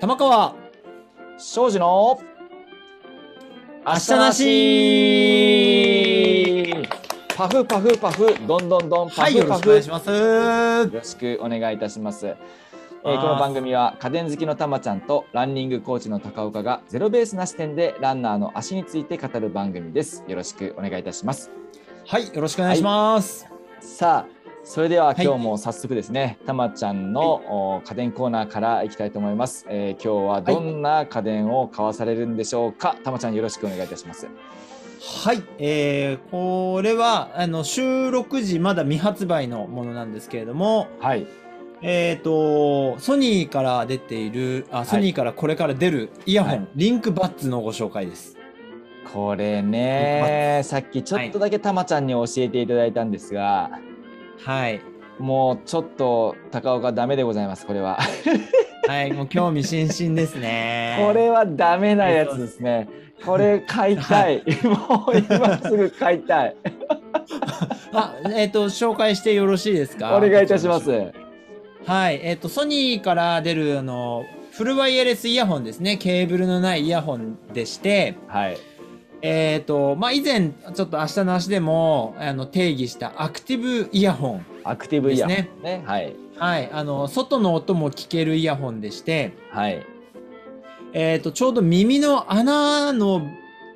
玉川。庄司の明日なし。パフパフパフどんどんどんパはいよろフパフ、しくお願いします。よろしくお願いいたします。えーこの番組は家電好きのたまちゃんとランニングコーチの高岡がゼロベースな視点でランナーの足について語る番組です。よろしくお願いいたします。はいよろしくお願いします、さあ、それでははい今日も早速ですね、たまちゃんの、お家電コーナーからいきたいと思います。えー今日はどんな家電を買わされるんでしょうか？たまちゃんよろしくお願いいたします。はい、えー、これはあの収録時まだ未発売のものなんですけれどもはい。えっ、とソニーから出ているあソニーからこれから出るイヤホン、はい。リンクバッツのご紹介です。これね、さっきちょっとだけたまちゃんに教えていただいたんですが、はいもうちょっと高岡ダメでございます。これは。はいもう興味津々ですね これはダメなやつですね。これ買いたい。もう今すぐ買いたい。あえっ、と紹介してよろしいですか？お願いいたします。はい、えっ、と、ソニーから出る、あの、フルワイヤレスイヤホンですね。ケーブルのないイヤホンでして、はい。えっ、と、まあ、以前、ちょっと明日の足でも、あの、定義したアクティブイヤホン。アクティブイヤホンですね。はい。はい、あの、外の音も聞けるイヤホンでして、はい。えっ、と、ちょうど耳の穴の、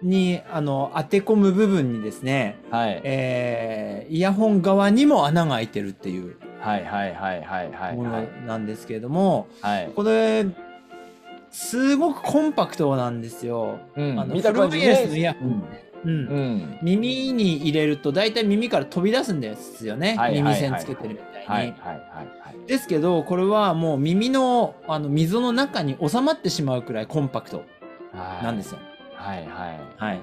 に、あの、当て込む部分にですね、はい。えーイヤホン側にも穴が開いてるっていうはいはいはいはいはいものはい。なんですけれども、はい。これ、すごくコンパクトなんですよ。うんあの見た感じフルワイヤレスのイねヤ。ホンうんうん。耳に入れると大体耳から飛び出すんですよね。はいはいはい耳栓つけてるみたいに。はいはいはいはい。ですけど、これはもう耳のあの溝の中に収まってしまうくらいコンパクトはいなんですよ。はいはい。はい。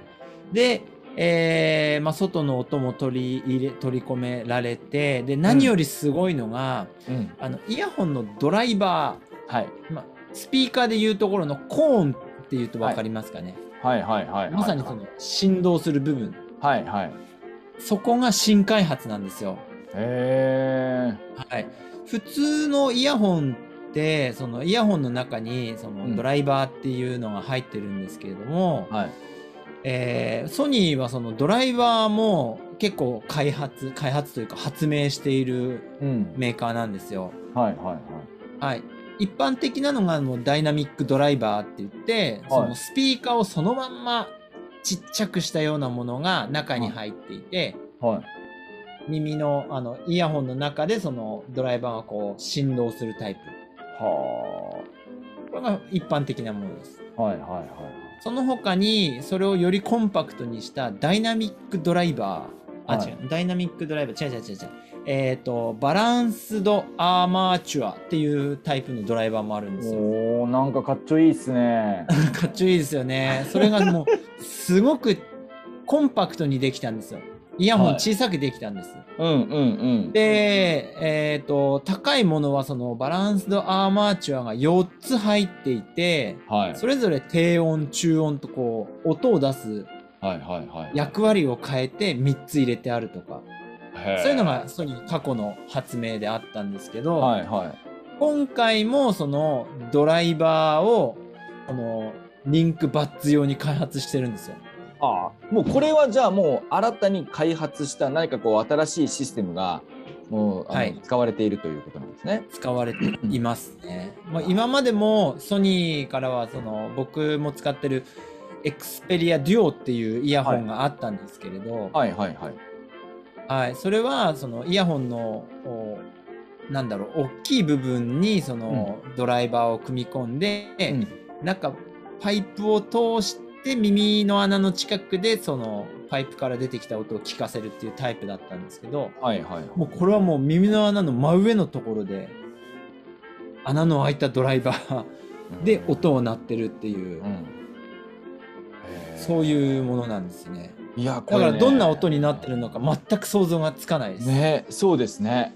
で、えーまあ、外の音も取り入れ取り込められて、で、何よりすごいのが、うん。あの、イヤホンのドライバはい。ー、まあ、スピーカーでいうところのコーンっていうと分かりますかね？はいはいはいはい。まさにその振動する部分。はいはい。そこが新開発なんですよ。へえ。はい。普通のイヤホンって、そのイヤホンの中にそうんのドライバーっていうのが入ってるんですけれども、はい。えーソニーはそのドライバーも結構開発、開発というか発明しているうん。メーカーなんですよ。はいはいはい。はい。一般的なのがもうダイナミックドライバーって言って、そのスピーカーをそのまんまちっちゃくしたようなものが中に入っていて、はい。耳のあのイヤホンの中でそのドライバーがこう振動するタイプ。はこれが一般的なものです。あ。はいはいはい。その他にそれをよりコンパクトにしたダイナミックドライバー。あ、はい違う。ダイナミックドライバー。違う違う違う違う。えっ、と、バランスドアーマーチュアっていうタイプのドライバーもあるんですよ。おお、なんかかっちょいいっすね。かっちょいいですよね。それがもう、すごくコンパクトにできたんですよ。イヤホンはい小さくできたんです。うんうんうん。で、えっ、と、高いものはそのバランスドアーマーチュアが4つ入っていて、はい。それぞれ低音、中音とこう、音を出すはいはいはい。役割を変えて3つ入れてあるとか、そういうのがソニー過去の発明であったんですけど、はいはい。今回もそのドライバーを、このリンクバッツ用に開発してるんですよ。ああ、もうこれはじゃあもう新たに開発した何かこう新しいシステムがもうはい使われているということなんですね。使われていますね。まあ、今までもソニーからはその僕も使ってるエクスペリアデュオっていうイヤホンがあったんですけれど、はいはいはい。はい、それはそのイヤホンのおなんだろう大きい部分にそのドライバーを組み込んで、うんなんかパイプを通して耳の穴の近くでそのパイプから出てきた音を聞かせるっていうタイプだったんですけどはいはい。もうこれはもう耳の穴の真上のところで穴の開いたドライバーで音を鳴ってるっていう、うん。そうう。いうものなんですねいやこれ、ね、だからどんな音になってるのか全く想像がつかないです、ねそうですね。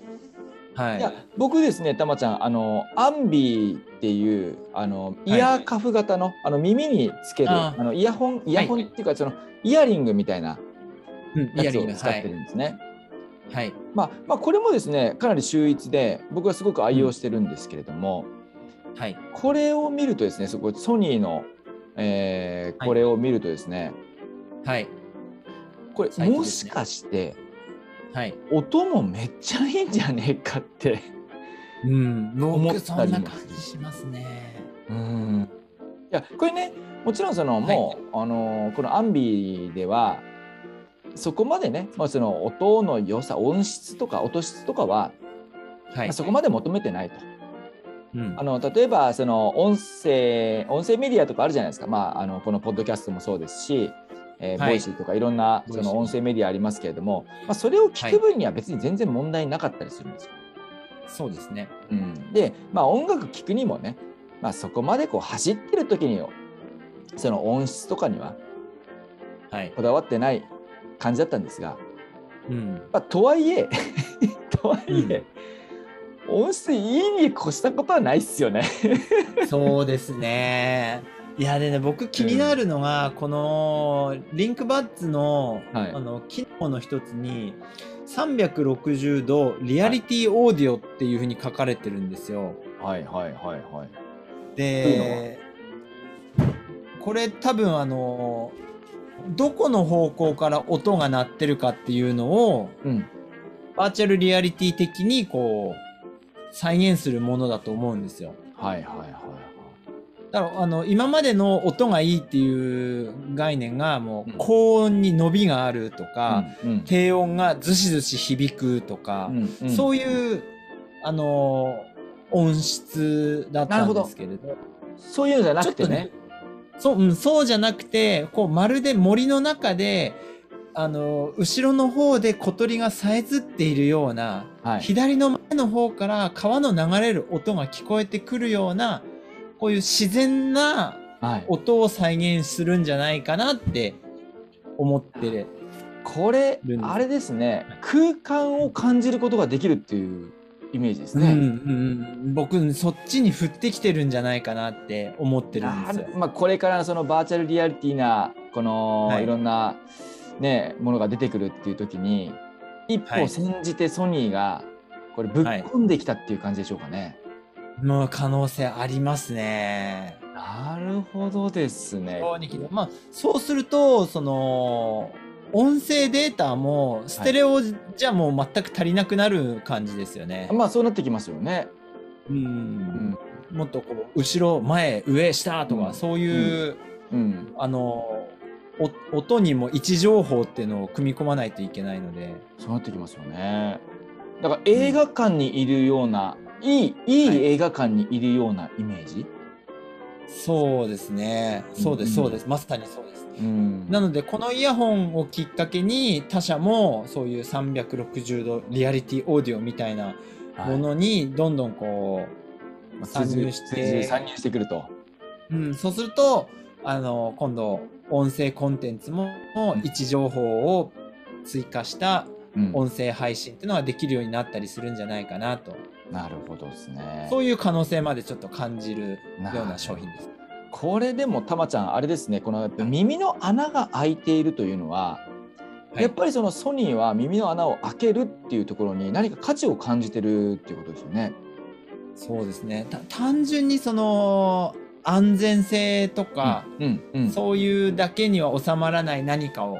はいいや僕ですねたまちゃんあのアンビーっていうあのイヤーカフ型の,、あの耳につけるああのイヤホンイヤホンっていうか、そのイヤリングみたいなやつリングはいを使ってるんですね。はい。まあ、まあこれもですねかなり秀逸で僕はすごく愛用してるんですけれども、はい。これを見るとですね、そこソニーの、えーはいこれを見るとですね、はい。これ、ねもしかしてはい。音もめっちゃいいんじゃねえかって。うん。思僕、ったりもそんな感じしますね。うん。いやこれねもちろんそのもう、あのこのアンビではそこまでね、まあ、その音の良さ音質とか音質とかは、はい。まあそこまで求めてないと。うんあの例えばその音声音声メディアとかあるじゃないですか、まあ、あのこのポッドキャストもそうですし、えーはい Voicy とかいろんなその音声メディアありますけれども、まあ、それを聞く分には別に全然問題なかったりするんですよ。そうですね。うん、で、まあ、音楽聴くにもね、まあ、そこまでこう走ってる時にその音質とかにははい。こだわってない感じだったんですが、うん。まあ、とはいえ とはいえ、音質いいに越したことはないっすよね。そうですね。いやでね僕気になるのが、このリンクバッツの,、はいあの機能の一つに360度リアリティオーディオっていうふうに書かれてるんですよ。はいはいはいはい。でこれ多分あのどこの方向から音が鳴ってるかっていうのをうん、バーチャルリアリティ的にこう再現するものだと思うんですよ。はいはいはいだからあの今までの音がいいっていう概念がもううん高音に伸びがあるとか、はい。うん低音がずしずし響くとか、うんうんそういうあの音質だったんですけれどそういうのじゃなくてね。そう,、うん、そうじゃなくてこうまるで森の中であの後ろの方で小鳥がさえずっているような、はい、左の前の方から川の流れる音が聞こえてくるようなこういう自然なはい、音を再現するんじゃないかなって思ってる。これるんですあれですね空間を感じることができるっていうイメージですね。うんうんうん、僕そっちに振ってきてるんじゃないかなって思ってるんですよなる。まあ、これからそのバーチャルリアリティなこの、はいい、ろんな、ね、ものが出てくるっていう時に一歩はい先じてソニーがこれぶっ込んできたっていう感じでしょうかね。もう可能性ありますね。なるほどですね。まあそうするとその音声データもステレオじゃもう全く足りなくなる感じですよね。まあそうなってきますよね。うんうんもっとこう後ろ前上下とか、うんそういう、うん、あのお音にも位置情報っていうのを組み込まないといけないので。そうなってきますよね。だから映画館にいるような、いいいはいい映画館にいるようなイメージ？そうですね。そうです、うんそうです。まさにそうです。うんなので、このイヤホンをきっかけに、他社もそういう360度リアリティオーディオみたいなものに、どんどんこまあ参入して参入してくると。う、うん、そうすると、あの、今度、音声コンテンツも位置情報を追加したうん音声配信っていうのができるようになったりするんじゃないかなと。なるほどですね。そういう可能性までちょっと感じるような商品です。これでもたまちゃんあれですねこの耳の穴が開いているというのは、はいやっぱりそのソニーは耳の穴を開けるっていうところに何か価値を感じてるっていうことですよね。そうですね。た単純にその安全性とか、うんうん、そういうだけには収まらない何かを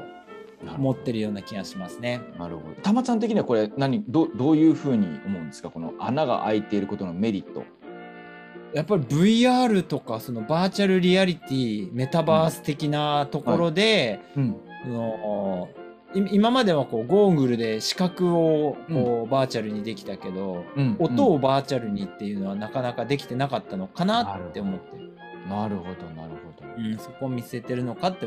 持ってるような気がしますね。なるほど。たまちゃん的にはこれ何どどういうふうに思うんですか？この穴が開いていることのメリット。やっぱり VR とかそのバーチャルリアリティメタバース的なところで、うんそのい今まではこうゴーグルで視覚をこうバーチャルにできたけど、うん音をバーチャルにっていうのはなかなかできてなかったのかなって思ってる。なるほどなるほど。うん、そこを見据えてるのかって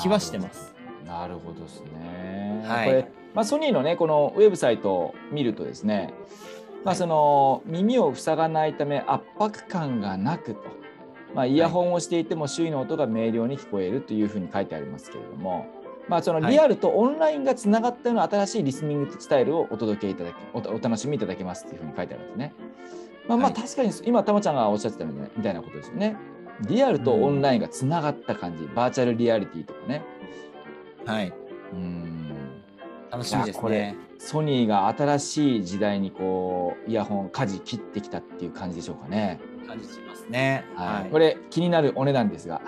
気はしてます。なるほどですね。はいこれ、まあ、ソニーのねこのウェブサイトを見るとですね、まあ、その耳を塞がないため圧迫感がなくと、まあ、イヤホンをしていても周囲の音が明瞭に聞こえるというふうに書いてありますけれども、まあ、そのリアルとオンラインがつながったような新しいリスニングスタイルをお届けいただきおお楽しみいただけますというふうに書いてあるんですね。まあ、まあはい確かに今たまちゃんがおっしゃってたみたいなみたいなことですよね。リアルとオンラインがつながった感じ、バーチャルリアリティとかね。はい。うん楽しみですね。ソニーが新しい時代にこうイヤホン舵切ってきたっていう感じでしょうかね。感じしますね。はい、これ気になるお値段ですが。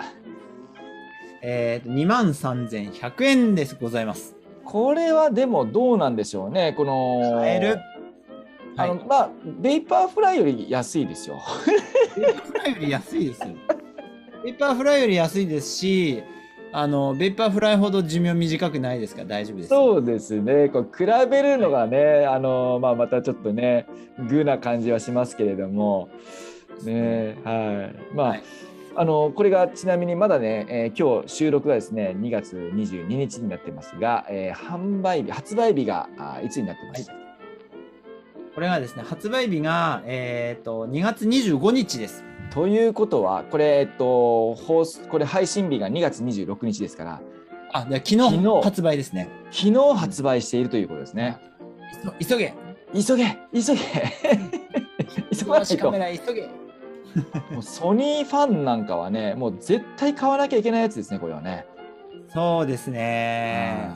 えー、2万3100円ですございます。これはでもどうなんでしょうね。この買える。あの、はい、まあベイパーフライより安いですよ。ベイパーフライより安いですよ。ベイパーフライより安いですし、あのベイパーフライほど寿命短くないですか？大丈夫ですそうですねこう比べるのがね、はい、あのまあ、またちょっとねグな感じはしますけれどもねはいまあ、はいあのこれがちなみにまだね、えー、今日収録がですね2月22日になってますが、えー、販売日発売日があいつになってます、はい、これがですね発売日が、えーと、2月25日です。ということはこれ、えっと、放これ配信日が2月26日ですからあで昨日発売ですね昨日発売しているということですね。急げ急げ急げ 急がないと。もうソニーファンなんかはね、もう絶対買わなきゃいけないやつですね、これはね。そうですね。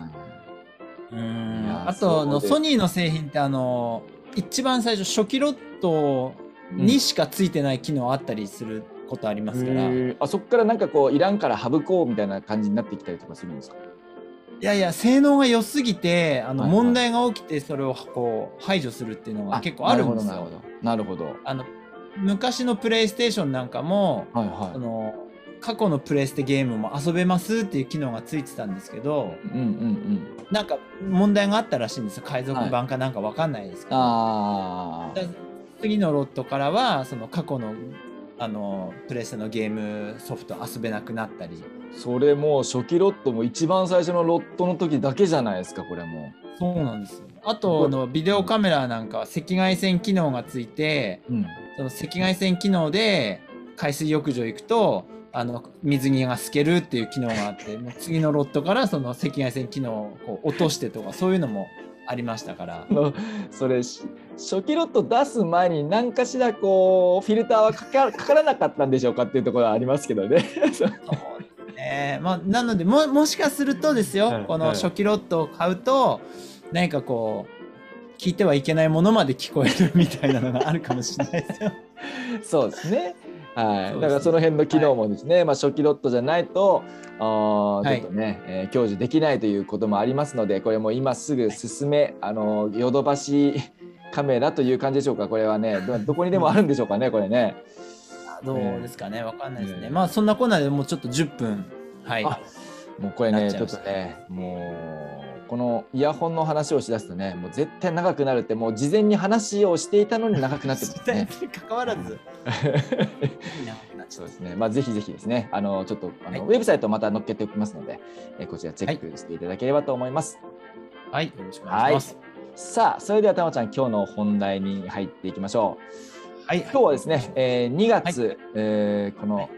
うん。あとのソニーの製品ってあの一番最初初期ロットにしかついてない機能あったりすることありますから。うん、あそこからなんかこういらんから省こうみたいな感じになってきたりとかするんですか？いやいや性能が良すぎてあの問題が起きてそれをこう排除するっていうのが結構あるんですよ。なるほど。あの昔のプレイステーションなんかも、はいはい、その過去のプレステゲームも遊べますっていう機能がついてたんですけど、うんうんうん、なんか問題があったらしいんですよ。海賊版かなんか分かんないですけど、はい、次のロットからはその過去のあのプレステのゲームソフト遊べなくなったり。それもう初期ロットも一番最初のロットの時だけじゃないですかこれも。そうなんですあとのビデオカメラなんかは赤外線機能がついて、うん、その赤外線機能で海水浴場行くとあの水着が透けるっていう機能があって もう次のロットからその赤外線機能をこう落としてとかそういうのもありましたから。それ初期ロット出す前に何かしらこうフィルターはかかかからなかったんでしょうかっていうところはありますけどね。えーまあ、なのでももしかするとですよ、この初期ロットを買うと何かこう聞いてはいけないものまで聞こえるみたいなのがあるかもしれないですよ。そうですね。はい、だからその辺の機能もですね、はい、まあ、初期ロットじゃないとあちょっとね、はい、えー、享受できないということもありますのでこれも今すぐ進め、あのヨドバシカメラという感じでしょうかこれはねどこにでもあるんでしょうかねこれね。どうですかねわかんないですね。まあそんなこんなでもうちょっと10分はい。もうこれねちょっとねもう。このイヤホンの話をしだすとねもう絶対長くなるってもう事前に話をしていたのに長くなってますね。関わらず そうですね。まあぜひぜひですね、あのちょっとあの、はい、ウェブサイトまた載っけておきますので、えこちらチェックしていただければと思います。はい、よろしくお願いします。はい、さあ、それではたまちゃん、今日の本題に入っていきましょう。はい、今日はですね、えー、2月、はい、えー、この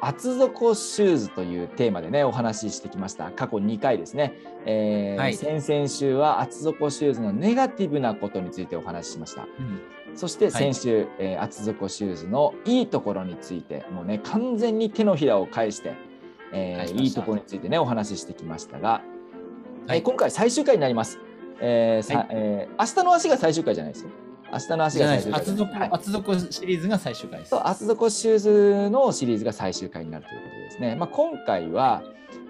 厚底シューズというテーマでねお話ししてきました。過去2回ですね、えーはい、先々週は厚底シューズのネガティブなことについてお話ししました、うん、そして先週、はい、えー、厚底シューズのいいところについてもうね完全に手のひらを返して、えー、いいところについてねお話ししてきましたが、はい、えー、今回最終回になります、えーさはい、えー、明日の足が最終回じゃないですよ明日の足が最終回。厚底、はい、厚底シリーズが最終回です。厚底シューズのシリーズが最終回になるということですね。まあ、今回は、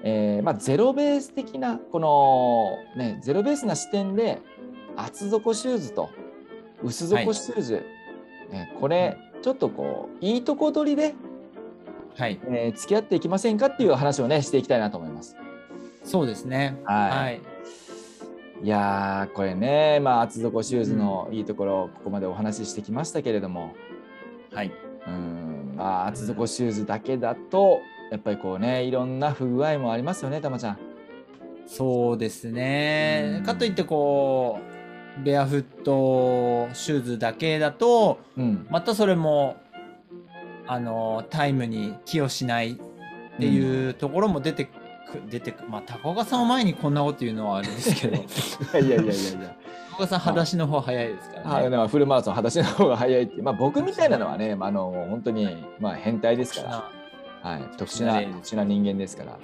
えーまあ、ゼロベース的な、この、ね、ゼロベースな視点で、厚底シューズと薄底シューズ、はい、ね、これ、ちょっとこう、いいとこ取りで、はいえー、付き合っていきませんかっていう話をね、していきたいなと思います。そうですね。はい、はいいやこれね、まあ、厚底シューズのいいところ、ここまでお話ししてきましたけれども、はい。うんまあ、厚底シューズだけだとやっぱりこうねいろんな不具合もありますよねたまちゃん。そうですね、かといってこうベアフットシューズだけだと、うん、またそれもあのタイムに寄与しないっていうところも出て出てくまあ高岡さんは前にこんなこと言うのはあれですけど。いやいやいやいや。いや高岡さん裸足の方早いですからね、はい、フルマラソン裸足の方が早いってまあ僕みたいなのはね、まあ、あの本当にまあ変態ですから。はい。特殊な特殊な人間ですから。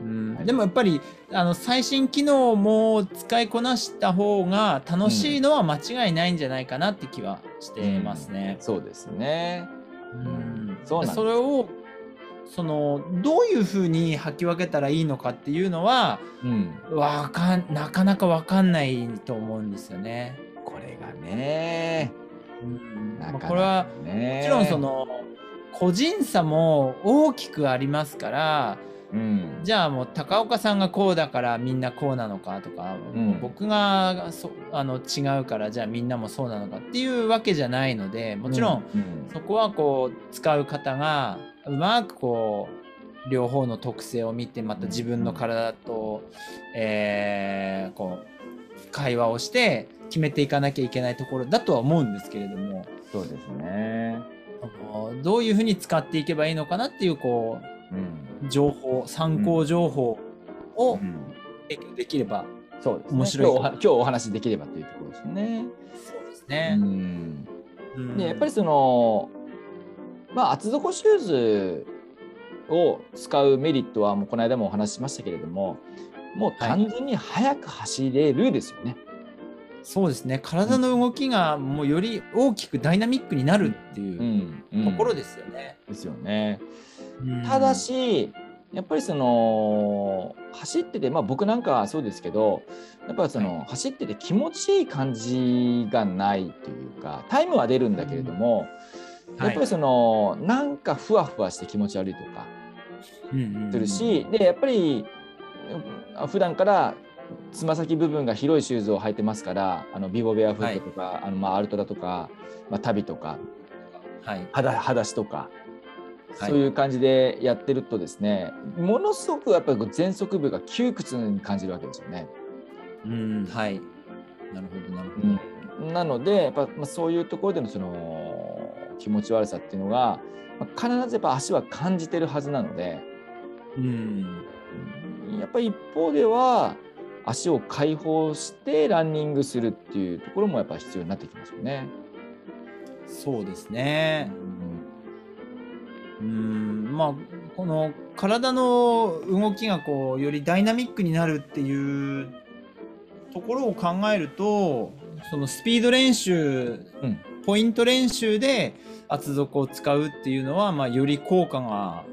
うん、でもやっぱりあの最新機能も使いこなした方が楽しいのは間違いないんじゃないかなって気はしてますね。うん、そうですね。うん、そうそれをそのどういうふうに履き分けたらいいのかっていうのは、うん、わかんなかなか分かんないと思うんですよね。これがね。うん、まあ、これはもちろんその個人差も大きくありますから、うん、じゃあもう高岡さんがこうだからみんなこうなのかとか、うん、僕がそあの違うからじゃあみんなもそうなのかっていうわけじゃないのでもちろん。そこはこう使う方がうまくこう両方の特性を見てまた自分の体と、えー、こう会話をして決めていかなきゃいけないところだとは思うんですけれども。そうですね。どういうふうに使っていけばいいのかなっていうこう、うん、情報参考情報を提供できれば、そうですね、面白い。今日今日お話できればというところですね。そうですね、うん、でやっぱりそのまあ、厚底シューズを使うメリットはもうこの間もお話ししましたけれどももう単純に速く走れるですよね。はい、そうですね体の動きがもうより大きくダイナミックになるっていうところですよね。ですよね。ただしやっぱりその走っててまあ僕なんかはそうですけどやっぱりその、走ってて気持ちいい感じがないというかタイムは出るんだけれども、やっぱりその、はい、なんかふわふわして気持ち悪いとかするし、でやっぱり普段からつま先部分が広いシューズを履いてますからあのビボベアフットとか、はい、あのまあアルトラとか、まあ、旅とか、はい、はだ裸足とか。そういう感じでやってるとですね、ものすごくやっぱり前足部が窮屈に感じるわけですよね。うん。はい。なるほどなるほど。うん、なのでやっぱ、まあ、そういうところでのその気持ち悪さっていうのが、まあ、必ずやっぱ足は感じてるはずなので、うん、やっぱり一方では足を解放してランニングするっていうところもやっぱ必要になってきますよね。そうですね。うん、まあこの体の動きがこうよりダイナミックになるっていうところを考えるとそのスピード練習、うん、ポイント練習で厚底を使うっていうのは、まあ、より効果が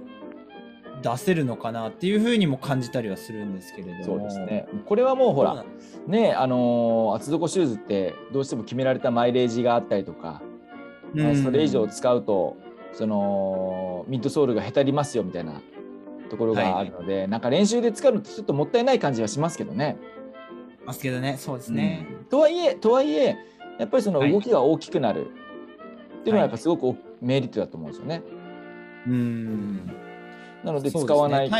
出せるのかなっていうふうにも感じたりはするんですけれども。そうですね。これはもうほらねあのー、厚底シューズってどうしても決められたマイレージがあったりとか、うん、それ以上使うとそのミッドソールがへたりますよみたいなところがあるので、はい、なんか練習で使うのってちょっともったいない感じはしますけどね。ますけどね。そうですね。うん、とはいえとはいえやっぱりその動きが大きくなる、はいっていうのはやっぱすごくメリットだと思うんですよね。うん、なので使わない、ね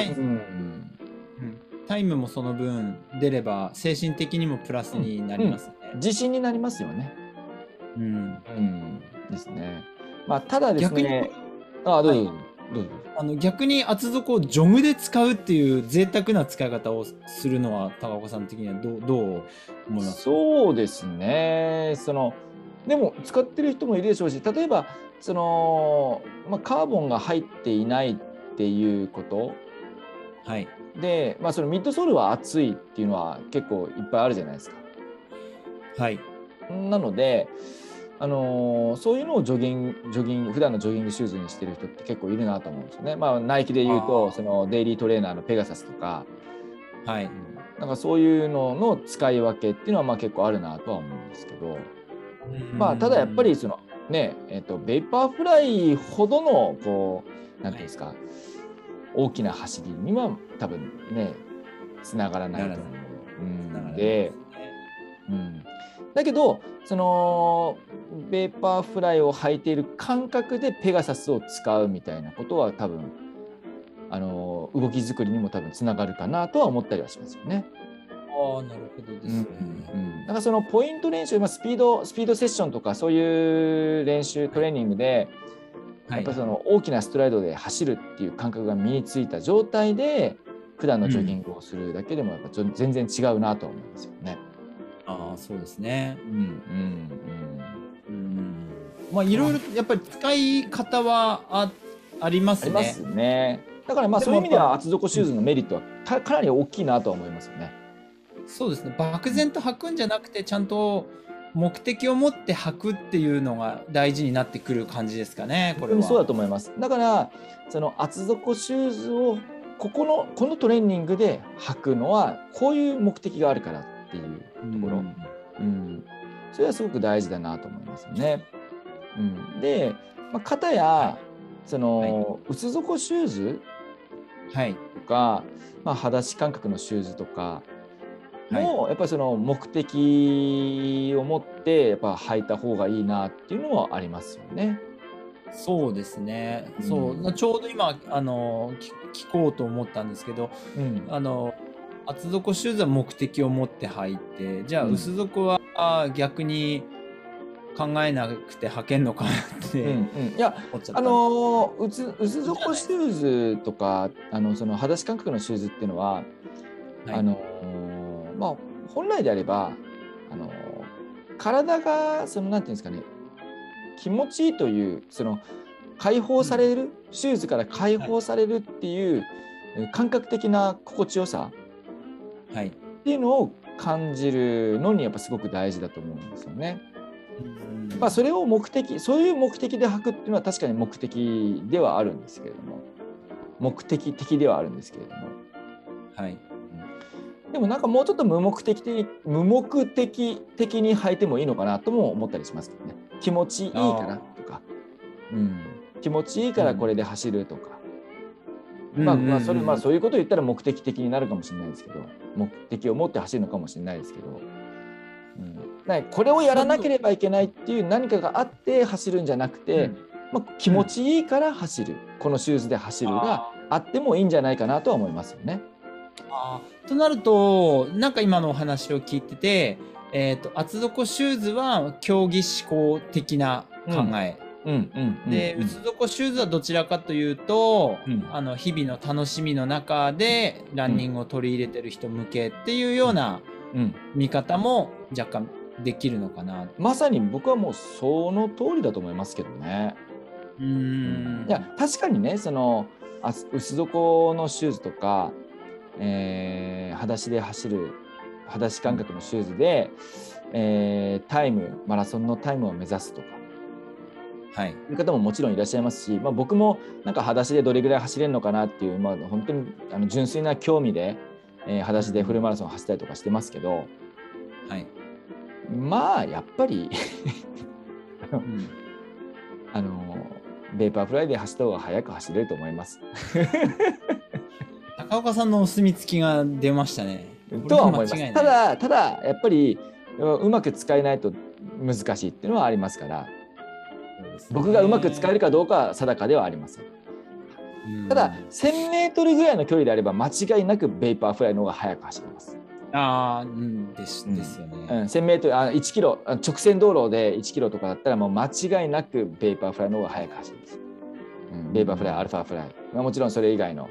タイム。もその分出れば精神的にもプラスになりますね。自信になりますよね。うん、うん、ですね。まあただですね。あどうぞ、はいあの逆に厚底をジョグで使うっていう贅沢な使い方をするのは高岡さん的にはどうどう思います？そうですね。そのでも使ってる人もいるでしょうし例えばその、まあ、カーボンが入っていないっていうこと、はい、で、まあ、そのミッドソールは厚いっていうのは結構いっぱいあるじゃないですか。はい、なので、あのー、そういうのをジョギングジョギング普段のジョギングシューズにしてる人って結構いるなと思うんですよね。まあ、ナイキで言うとそのデイリートレーナーのペガサスとか、はい、なんかそういうのの使い分けっていうのはまあ結構あるなとは思うんですけど。まあ、ただやっぱりそのねえーと、ベイパーフライほどのこう何ていうんですか、はい、大きな走りには多分ねつながらないと思う。うん、で、うん、だけどそのベーパーフライを履いている感覚でペガサスを使うみたいなことは多分あの動き作りにも多分つながるかなとは思ったりはしますよね。ああ、なるほどですね。うん、だからそのポイント練習、まあ、スピードスピードセッションとかそういう練習トレーニングで、やっぱその大きなストライドで走るっていう感覚が身についた状態で普段のジョギングをするだけでもやっぱ全然違うなと思いますよね。そうですね。うんうんうん。うんまあいろいろやっぱり使い方はあありますね。ありますね。だからまあそういう意味では厚底シューズのメリットはかかなり大きいなと思いますよね。そうですね漠然と履くんじゃなくてちゃんと目的を持って履くっていうのが大事になってくる感じですかね、これは。そうだと思います。だから、その厚底シューズをここのこのトレーニングで履くのはこういう目的があるからっていうところ、うん、うん、それはすごく大事だなと思いますね。うん、で、まあ、肩やその、はい、薄底シューズとか、はい、まあ、裸足感覚のシューズとかも、はい、やっぱりその目的を持ってやっぱ履いた方がいいなっていうのはありますよね。そうですね、うん、そう。ちょうど今あの聞こうと思ったんですけど、うん、あの厚底シューズは目的を持って履いてじゃあ薄底は、うん、逆に考えなくて履けんのかなって、うんうん、いやあの薄薄底シューズとかあのその裸足感覚のシューズっていうのは、はい、あのまあ本来であればあの体がそのなんていうんですかね気持ちいいというその解放される、うん、シューズから解放されるっていう、はい、感覚的な心地よさ、はい、っていうのを感じるのにやっぱすごく大事だと思うんですよね。まあ、それを目的そういう目的で履くっていうのは確かに目的ではあるんですけれども。目的的ではあるんですけれども、はい、でもなんかもうちょっと無目的的無目的的に履いてもいいのかなとも思ったりしますけどね。気持ちいいかなとか、うん、気持ちいいからこれで走るとか、うん、まあまあそれまあそういうことを言ったら目的的になるかもしれないですけど目的を持って走るのかもしれないですけど。これをやらなければいけないっていう何かがあって走るんじゃなくて、うん、まあ、気持ちいいから走る、このシューズで走るがあってもいいんじゃないかなとは思いますよね。あとなるとなんか今のお話を聞いてて、えーと、厚底シューズは競技志向的な考え。で薄底シューズはどちらかというと、うん、あの日々の楽しみの中でランニングを取り入れてる人向けっていうような見方も若干できるのかなまさに僕はもうその通りだと思いますけどね。うんいや確かにねその薄底のシューズとか、えー、裸足で走る裸足感覚のシューズで、えー、タイムマラソンのタイムを目指すとか。はい、いう方ももちろんいらっしゃいますし、まあ、僕もなんか裸足でどれぐらい走れるのかなっていう、まあ、本当にあの純粋な興味で、えー、裸足でフルマラソン走ったりとかしてますけど、はい、まあやっぱりうん、あのベーパーフライで走った方が速く走れると思います。高岡さんのお墨付きが出ましたね。とは思います。ただただやっぱりうまく使えないと難しいっていうのはありますから、僕がうまく使えるかどうかは定かではありません。ただ1000メートルぐらいの距離であれば間違いなくベーパーフライの方が速く走ります。ああ、うんですですよね。うん、1000メートルあ1キロ直線道路で1キロとかだったらもう間違いなくベーパーフライの方が速く走るんです。うん、ベーパーフライ、アルファフライ、まあ、もちろんそれ以外の、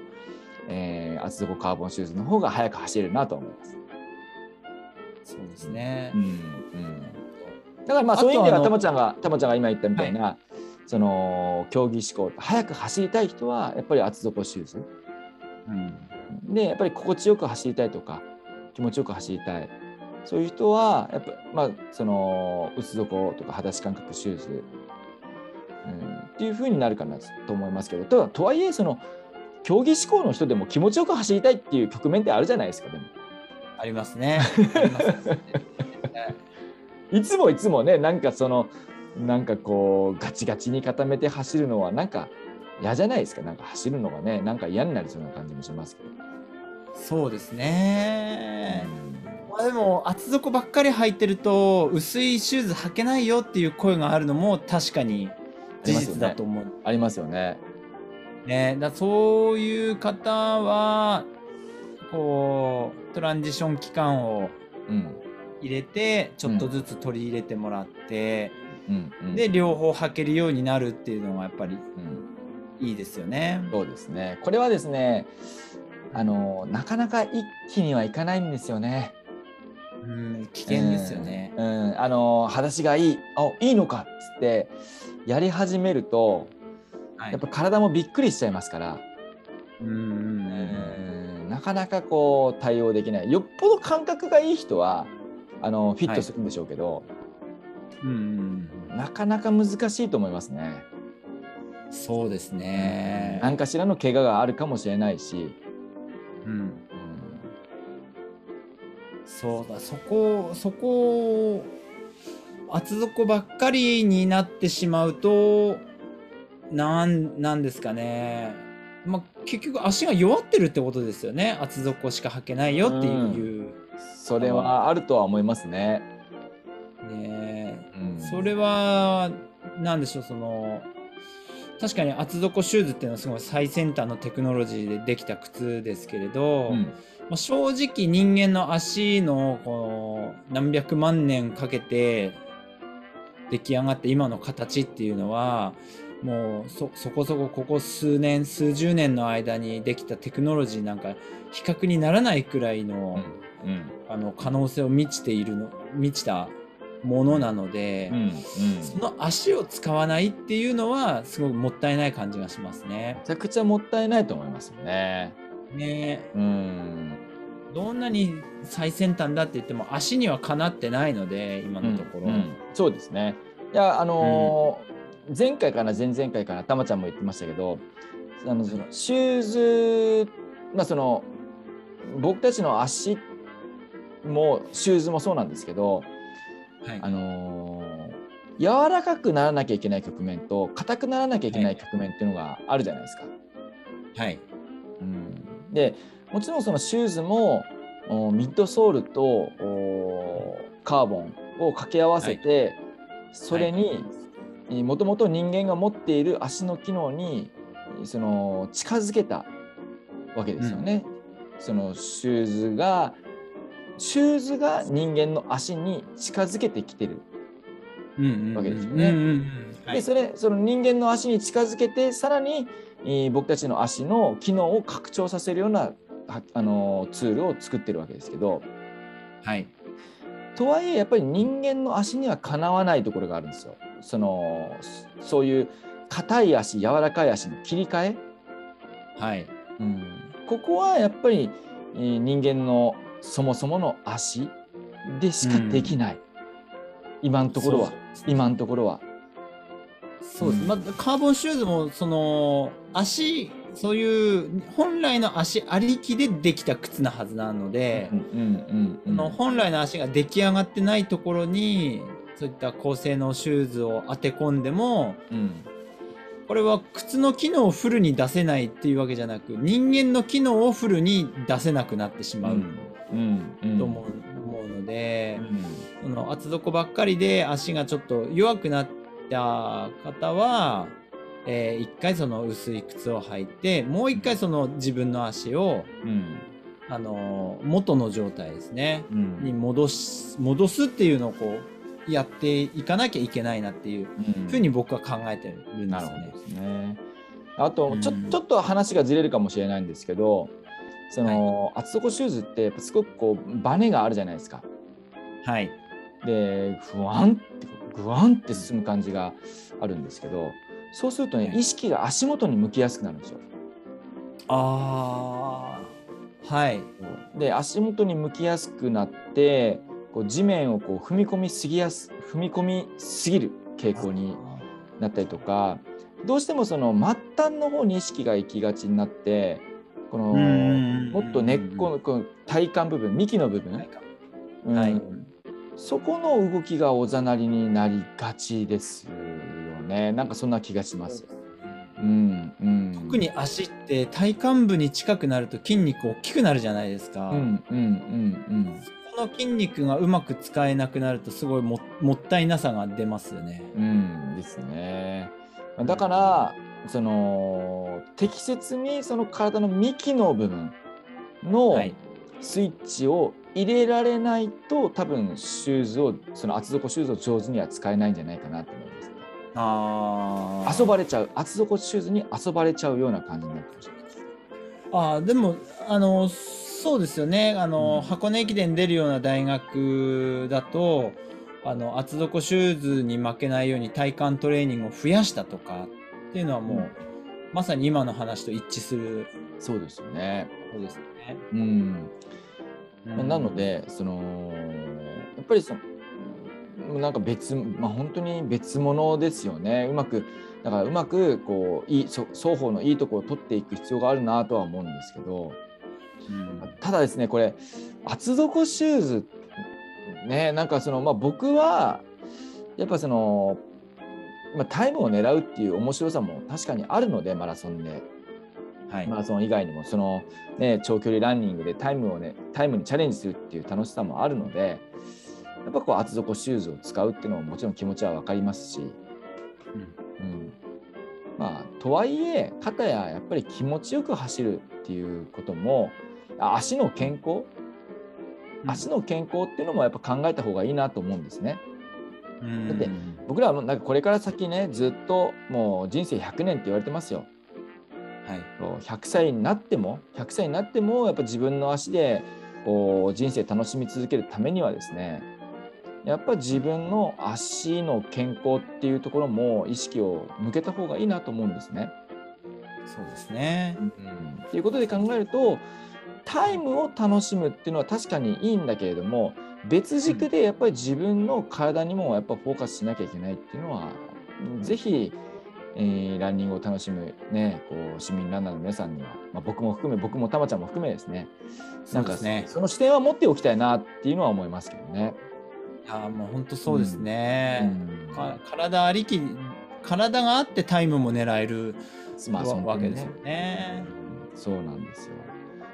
えー、厚底カーボンシューズの方が速く走れるなと思います。そうですね。うん、うん、だからまあそういう意味ではたまちゃんがたまちゃんが今言ったみたいな、はい、その競技志向速く走りたい人はやっぱり厚底シューズ。うん、でやっぱり心地よく走りたいとか気持ちよく走りたい。そういう人はやっぱまあその薄底とか裸足感覚シューズ、うん、っていうふうになるかなと思いますけど。ただとはいえその競技志向の人でも気持ちよく走りたいっていう局面ってあるじゃないですかでも。ありますね。いつもいつもねなんかそのなんかこうガチガチに固めて走るのはなんか嫌じゃないですか？なんか走るのがねなんか嫌になりそうな感じもしますけど。そうですね。まあ、でも厚底ばっかり履いてると薄いシューズ履けないよっていう声があるのも確かに事実だと思う。ありますよね。ねだそういう方はこうトランジション期間を入れて、ちょっとずつ取り入れてもらって、うん。うん、で両方履けるようになるっていうのがやっぱりいいですよね。そうですね。これはですねあのなかなか一気にはいかないんですよね。うん危険ですよね。うん、うん、あの裸足がいいあいいのかっつってやり始めると、はい、やっぱ体もびっくりしちゃいますから。うん。うん。なかなかこう対応できない。よっぽど感覚がいい人はあのフィットするんでしょうけど、うん、なかなか難しいと思いますね。そうですね。何かしらの怪我があるかもしれないし。うん。うん、そうだ、そこ、そこ、厚底ばっかりになってしまうと、なん、なんですかね。まあ、結局足が弱ってるってことですよね。厚底しか履けないよっていう。うん、それはあるとは思いますね。ね、うん、それは、なんでしょう、その、確かに厚底シューズっていうのはすごい最先端のテクノロジーでできた靴ですけれど、うん、まあ、正直人間の足のこの何百万年かけて出来上がって今の形っていうのはもうそこそこここ数年数十年の間にできたテクノロジーなんか比較にならないくらいのうん、あの可能性を満ちているの満ちたものなので、うんうん、その足を使わないっていうのはすごくもったいない感じがしますね。めちゃくちゃもったいないと思いますよね。ね。うん。どんなに最先端だって言っても足にはかなってないので今のところ、うんうん、そうですね。いやあのーうん、前回から前々回からたまちゃんも言ってましたけどあのそのシューズまあその僕たちの足もシューズもそうなんですけどはい、あのー、柔らかくならなきゃいけない局面と硬くならなきゃいけない局面っていうのがあるじゃないですか。はい、うん、でもちろんそのシューズもミッドソールとカーボンを掛け合わせて、はい、それにもともと人間が持っている足の機能にその近づけたわけですよね。うん、そのシューズがシューズが人間の足に近づけてきてる。わけですよね。でそれその人間の足に近づけてさらに、えー、僕たちの足の機能を拡張させるようなあのツールを作ってるわけですけど。はい、とはいえやっぱり人間の足にはかなわないところがあるんですよ。そのそういう硬い足柔らかい足の切り替え、はい。うん、ここはやっぱり、えー、人間のそもそもの足でしかできない、うん、今のところは。今のところは。そうです、うん、まあ、カーボンシューズもその足そういう本来の足ありきでできた靴なはずなので、本来の足が出来上がってないところにそういった高性能シューズを当て込んでも、うん、これは靴の機能をフルに出せないっていうわけじゃなく人間の機能をフルに出せなくなってしまう。うんと思うので、その厚底ばっかりで足がちょっと弱くなった方は、えー、一回その薄い靴を履いてもう一回その自分の足を、うん、あの元の状態ですね、うん、に戻し戻すっていうのをこうやっていかなきゃいけないなっていうふうに僕は考えてるんですよね。ね。あとちょ,、ちょっと話がずれるかもしれないんですけどその、はい、厚底シューズってすごくこうバネがあるじゃないですか。はい、でふわんってぐわんって進む感じがあるんですけどそうするとね、意識が足元に向きやすくなるんですよ。あはい。で足元に向きやすくなってこう地面をこう踏み込みすぎやす踏み込みすぎる傾向になったりとかどうしてもその末端の方に意識が行きがちになってこのもっと根っこのこの体幹部分幹の部分、はい、そこの動きがおざなりになりがちですよね。なんかそんな気がします。うんうん、特に足って体幹部に近くなると筋肉大きくなるじゃないですか。うんうんうんうん、その筋肉がうまく使えなくなるとすごいももったいなさが出ますよね。うんですね。だから、その適切にその体の幹の部分のスイッチを入れられないと、多分シューズをその厚底シューズを上手には使えないんじゃないかなと思います、ね。あ遊ばれちゃう厚底シューズに遊ばれちゃうような感じになるかもしれないです。あでもあのそうですよねあの、うん、箱根駅伝出るような大学だとあの厚底シューズに負けないように体幹トレーニングを増やしたとかっていうのはもう、うん、まさに今の話と一致するそうですよね。そうですね。うん。うん、なのでそのやっぱりそのなんか別、まあ、本当に別物ですよね。うまくだからうまくこういい双方のいいところを取っていく必要があるなとは思うんですけど、うん、ただですねこれ厚底シューズねなんかそのまあ僕はやっぱその、まあ、タイムを狙うっていう面白さも確かにあるのでマラソンで。はい、マラソン以外にもその、ね、長距離ランニングでタイムをねタイムにチャレンジするっていう楽しさもあるのでやっぱこう厚底シューズを使うっていうのももちろん気持ちは分かりますし、うん、うん、まあとはいえ肩ややっぱり気持ちよく走るっていうことも足の健康？足の健康っていうのもやっぱ考えた方がいいなと思うんですね。だって僕らはなんかこれから先ねずっともう人生100年って言われてますよ。はい、100歳になっても100歳になってもやっぱ自分の足でこう人生楽しみ続けるためにはですねやっぱ自分の足の健康っていうところも意識を向けた方がいいなと思うんですね。そうですね、うん、っていうことで考えるとタイムを楽しむっていうのは確かにいいんだけれども別軸でやっぱり自分の体にもやっぱフォーカスしなきゃいけないっていうのは是非えー、ランニングを楽しむ、ね、こう市民ランナーの皆さんには、まあ、僕も含め僕もたまちゃんも含めですね。なんかねその視点は持っておきたいなっていうのは思いますけどね。いやもう本当そうですね、うん、体ありき体があってタイムも狙える、まあ、わけですよね。そうなんですよ。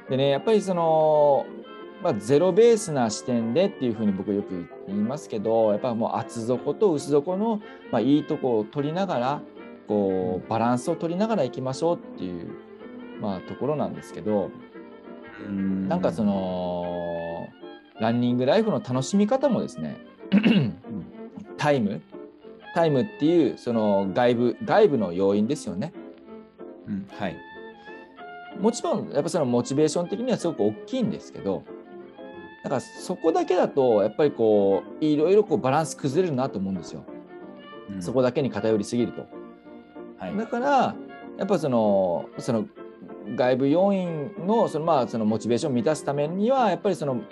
でねやっぱりそのまあ、ゼロベースな視点でっていうふうに僕よく言いますけどやっぱもう厚底と薄底の、まあ、いいとこを取りながらこうバランスを取りながらいきましょうっていう、まあ、ところなんですけどん。なんかそのランニングライフの楽しみ方もですねタイムタイムっていうその外部外部の要因ですよね。うん、はい。もちろんやっぱそのモチベーション的にはすごく大きいんですけどだからそこだけだとやっぱりこういろいろこうバランス崩れるなと思うんですよ。うん、そこだけに偏りすぎると。はい、だからやっぱそのその外部要因のそのまあそのモチベーションを満たすためにはやっぱりその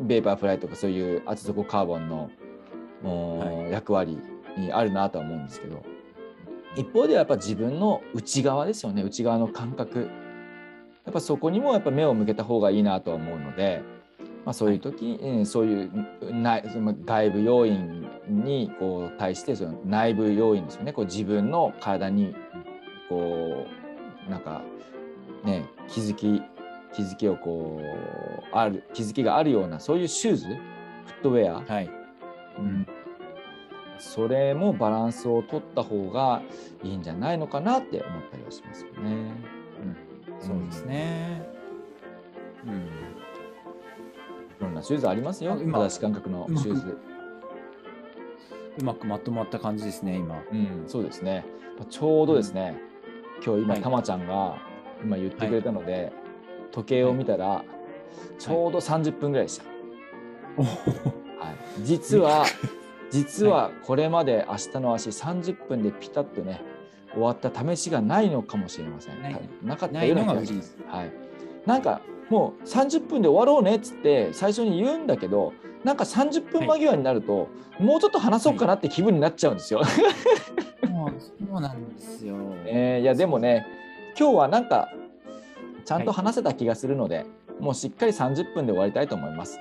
ベーパーフライとかそういう厚底カーボンの、はい、役割にあるなとは思うんですけど。一方ではやっぱ自分の内側ですよね。内側の感覚。やっぱそこにもやっぱ目を向けた方がいいなとは思うので、まあ、そういう時、はい、そういう内外部要因にこう対してその内部要因ですよねこう自分の体にこうなんかね気づき気づきをこうある気づきがあるようなそういうシューズフットウェア、はいうん、それもバランスを取った方がいいんじゃないのかなって思ったりはしますよね。うん、そうですね。うん。いろんなシューズありますよ。正し感覚のシューズ。うまくまとまった感じですね、今。うん、そうですね。ちょうどですね、うん、今日今、たまちゃんが今言ってくれたので、はい、時計を見たら、ちょうど30分ぐらいでした。はい、実は、実はこれまで明日の足30分でピタッとね、終わった試しがないのかもしれません。なかったような気がします。はい。なんかもう30分で終わろうねっつって最初に言うんだけどなんか30分間際になると、はい、もうちょっと話そうかなって気分になっちゃうんですよ。はい、そうなんですよ。えー、いやでもね今日はなんかちゃんと話せた気がするので、はい、もうしっかり30分で終わりたいと思います。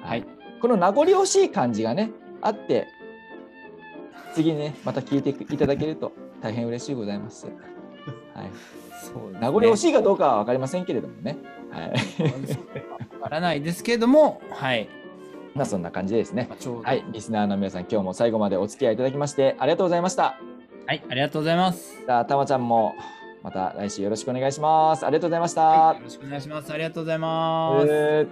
はい、この名残惜しい感じがねあって次ねまた聞いていただけると大変嬉しいございます。はい そう、ね、名残惜しいかどうかは分かりませんけれどもね。はい。わからないですけれども、はい。まあそんな感じですね。はい、リスナーの皆さん、今日も最後までお付き合いいただきましてありがとうございました。はい、ありがとうございます。じゃあ、たまちゃんもまた来週よろしくお願いします。ありがとうございました。はい、よろしくお願いします。ありがとうございます。えー、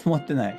止まってない。